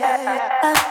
yeah.